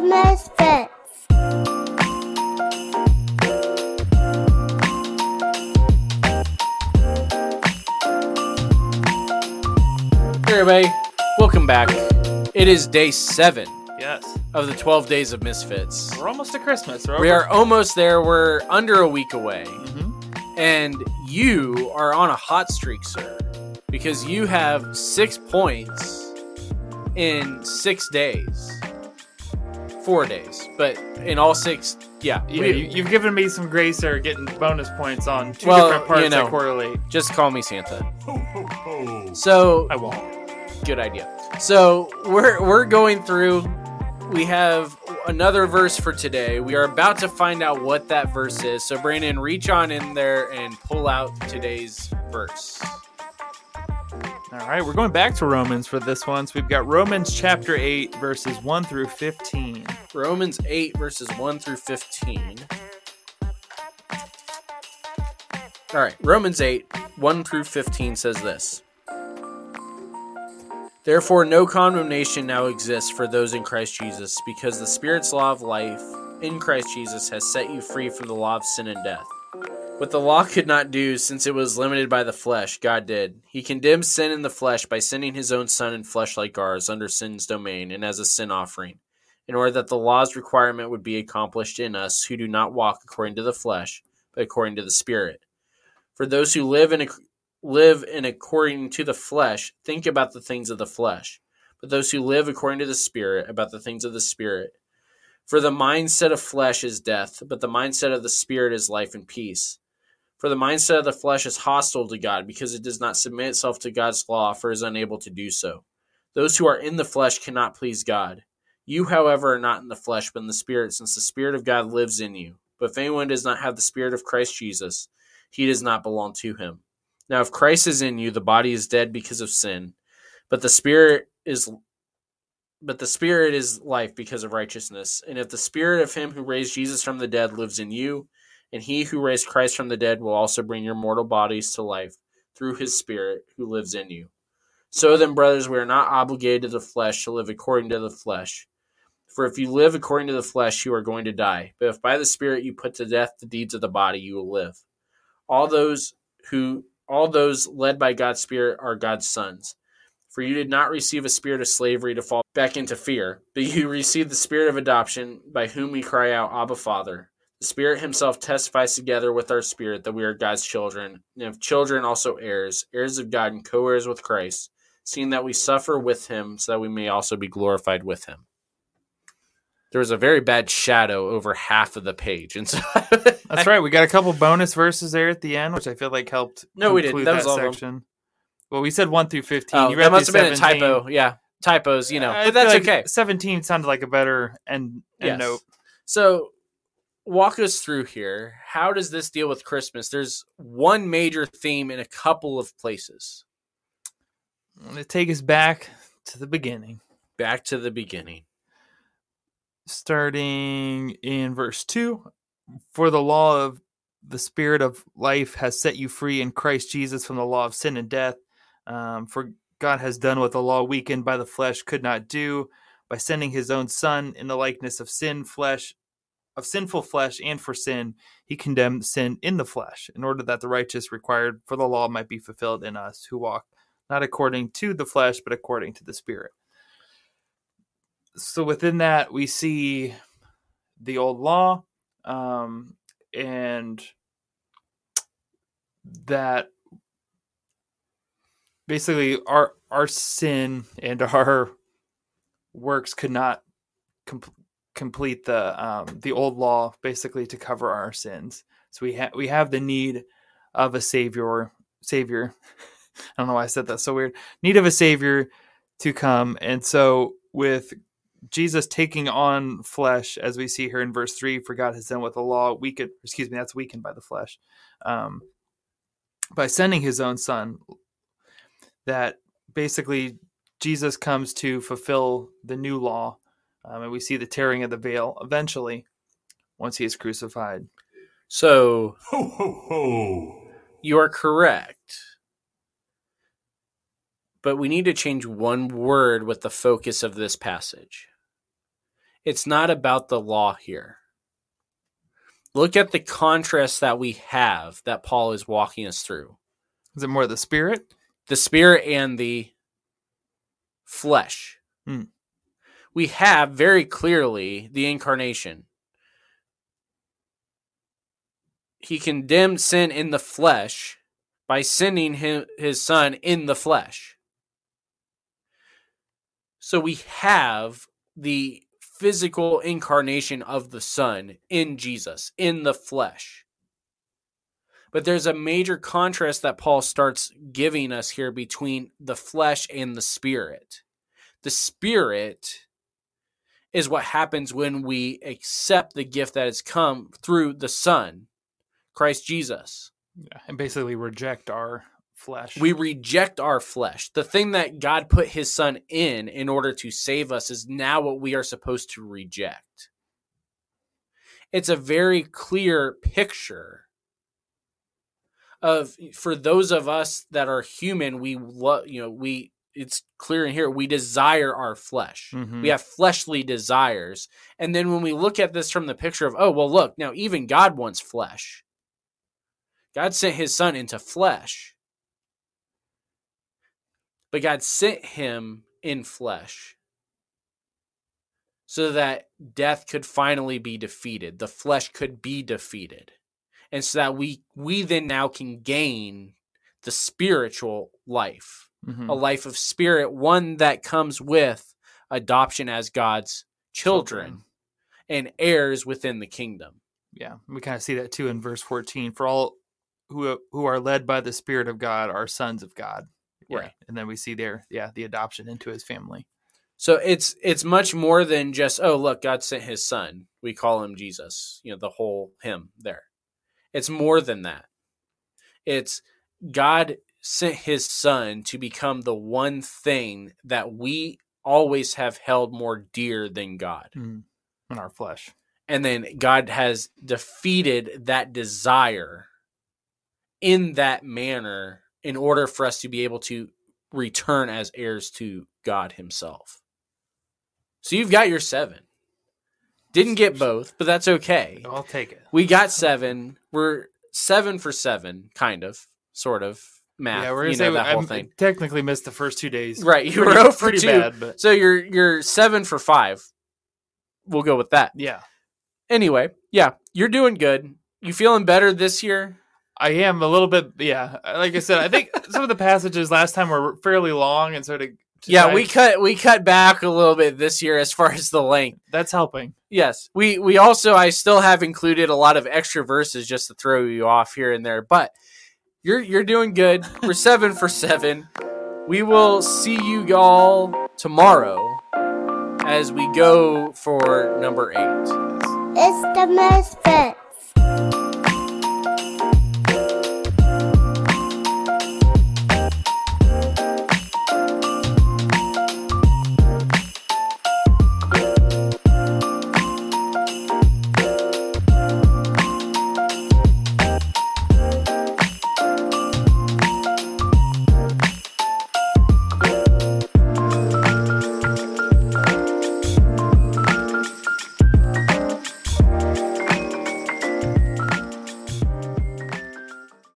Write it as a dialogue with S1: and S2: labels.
S1: of Misfits.
S2: Hey everybody, welcome back. It is day seven
S3: Yes.
S2: of the 12 days of Misfits.
S3: We're almost to Christmas. We're
S2: We
S3: over-
S2: are almost there. We're under a week away.
S3: Mhm.
S2: And you are on a hot streak, sir, because you have six points in six days. Four days. But in all six, yeah.
S3: You,
S2: we-
S3: you- you've given me some grace or getting bonus points on two
S2: Well,
S3: different parts
S2: you know.
S3: that correlate.
S2: just call me Santa. So
S3: I won't.
S2: good idea. So we're we're going through. We have another verse for today. We are about to find out what that verse is. So Brandon, reach on in there and pull out today's verse.
S3: All right, we're going back to Romans for this one. So we've got Romans chapter 8, verses 1 through 15.
S2: Romans eight verses one through fifteen. All right, Romans eight one through fifteen says this. Therefore, no condemnation now exists for those in Christ Jesus, because the Spirit's law of life in Christ Jesus has set you free from the law of sin and death. What the law could not do, since it was limited by the flesh, God did. He condemned sin in the flesh by sending his own Son in flesh like ours under sin's domain and as a sin offering, in order that the law's requirement would be accomplished in us who do not walk according to the flesh, but according to the Spirit. For those who live in live in according to the flesh think about the things of the flesh, but those who live according to the Spirit about the things of the Spirit. For the mindset of flesh is death, but the mindset of the Spirit is life and peace. For the mindset of the flesh is hostile to God, because it does not submit itself to God's law, for is unable to do so. Those who are in the flesh cannot please God. You, however, are not in the flesh, but in the Spirit, since the Spirit of God lives in you. But if anyone does not have the Spirit of Christ Jesus, he does not belong to him. Now, if Christ is in you, the body is dead because of sin, but the Spirit is but the spirit is life because of righteousness. And if the spirit of him who raised Jesus from the dead lives in you, and he who raised Christ from the dead will also bring your mortal bodies to life through his spirit who lives in you. So then, brothers, we are not obligated to the flesh to live according to the flesh. For if you live according to the flesh, you are going to die. But if by the spirit you put to death the deeds of the body, you will live. All those who all those led by God's spirit are God's sons. For you did not receive a spirit of slavery to fall back into fear, but you received the spirit of adoption, by whom we cry out, Abba, Father. The Spirit Himself testifies together with our spirit that we are God's children, and if children, also heirs, heirs of God and co heirs with Christ, seeing that we suffer with Him, so that we may also be glorified with Him. There was a very bad shadow over half of the page, and so
S3: That's right. We got a couple bonus verses there at the end, which I feel like helped.
S2: No, we didn't. That was all
S3: section. Well, we said 1 through 15.
S2: Oh,
S3: you read
S2: that must have
S3: through
S2: been a typo. Yeah, typos, you know, uh,
S3: I
S2: but that's
S3: like
S2: okay.
S3: 17 sounded like a better end, end
S2: Yes.
S3: note.
S2: So, walk us through here. How does this deal with Christmas? There's one major theme in a couple of places.
S3: I'm going to take us back to the beginning.
S2: Back to the beginning.
S3: starting in verse 2 For the law of the Spirit of life has set you free in Christ Jesus from the law of sin and death. Um, for God has done what the law weakened by the flesh could not do by sending his own Son in the likeness of sin flesh. Of sinful flesh, and for sin, he condemned sin in the flesh, in order that the righteous required for the law might be fulfilled in us who walk not according to the flesh, but according to the Spirit. So within that we see the old law um, and that basically our our sin and our works could not com- complete the um, the old law basically to cover our sins so we have we have the need of a savior savior i don't know why i said that so weird need of a savior to come and so with Jesus taking on flesh, as we see here in verse three, for God has done with the law weakened. Excuse me, that's weakened by the flesh, um, by sending His own Son. That basically Jesus comes to fulfill the new law, um, and we see the tearing of the veil eventually once He is crucified.
S2: So,
S4: Ho, ho, ho.
S2: you are correct. But we need to change one word with the focus of this passage. It's not about the law here. Look at the contrast that we have that Paul is walking us through
S3: Is it more the spirit?
S2: the spirit and the flesh.
S3: Hmm.
S2: We have very clearly the incarnation. He condemned sin in the flesh by sending him, his son in the flesh. So we have the physical incarnation of the son in Jesus, in the flesh. But there's a major contrast that Paul starts giving us here between the flesh and the spirit. The spirit is what happens when we accept the gift that has come through the Son, Christ Jesus.
S3: Yeah. And basically reject our flesh.
S2: We reject our flesh. The thing that God put his Son in in order to save us is now what we are supposed to reject. It's a very clear picture of for those of us that are human we love you know we it's clear in here we desire our flesh.
S3: Mhm.
S2: we have fleshly desires. And then when we look at this from the picture of oh well look now even god wants flesh. God sent his son into flesh. But god sent him in flesh so that death could finally be defeated the flesh could be defeated and so that we we then now can gain the spiritual life
S3: Mhm.
S2: a life of spirit one that comes with adoption as god's children, and heirs within the kingdom
S3: Yeah, we kind of see that too in verse 14. For all who who are led by the Spirit of God are sons of God. Yeah.
S2: Right.
S3: And then we see there, yeah, the adoption into his family.
S2: so it's it's much more than just oh look god sent his son we call him jesus you know the whole hymn there it's more than that it's god sent his son to become the one thing that we always have held more dear than god
S3: Mm. In our flesh.
S2: and then God has defeated that desire in that manner in order for us to be able to return as heirs to God Himself. So you've got your seven. Didn't get both, but that's okay.
S3: I'll take it.
S2: We got seven. We're seven for seven, kind of, sort of math.
S3: yeah, we're gonna
S2: you
S3: say
S2: know, that
S3: I
S2: whole thing.
S3: technically missed the first two days.
S2: Right, you
S3: Pretty-
S2: were 0
S3: pretty
S2: 2.
S3: bad, but
S2: So you're you're seven for five. We'll go with that.
S3: yeah,
S2: anyway, yeah, you're doing good. You feeling better this year?
S3: I am a little bit. Yeah, like I said, I think some of the passages last time were fairly long, and so to, to
S2: Yeah, we cut we cut back a little bit this year as far as the length.
S3: that's helping.
S2: Yes, we we also I still have included a lot of extra verses just to throw you off here and there, but you're you're doing good. We're seven for seven. We will see you all tomorrow as we go for number eight.
S1: It's the misfit.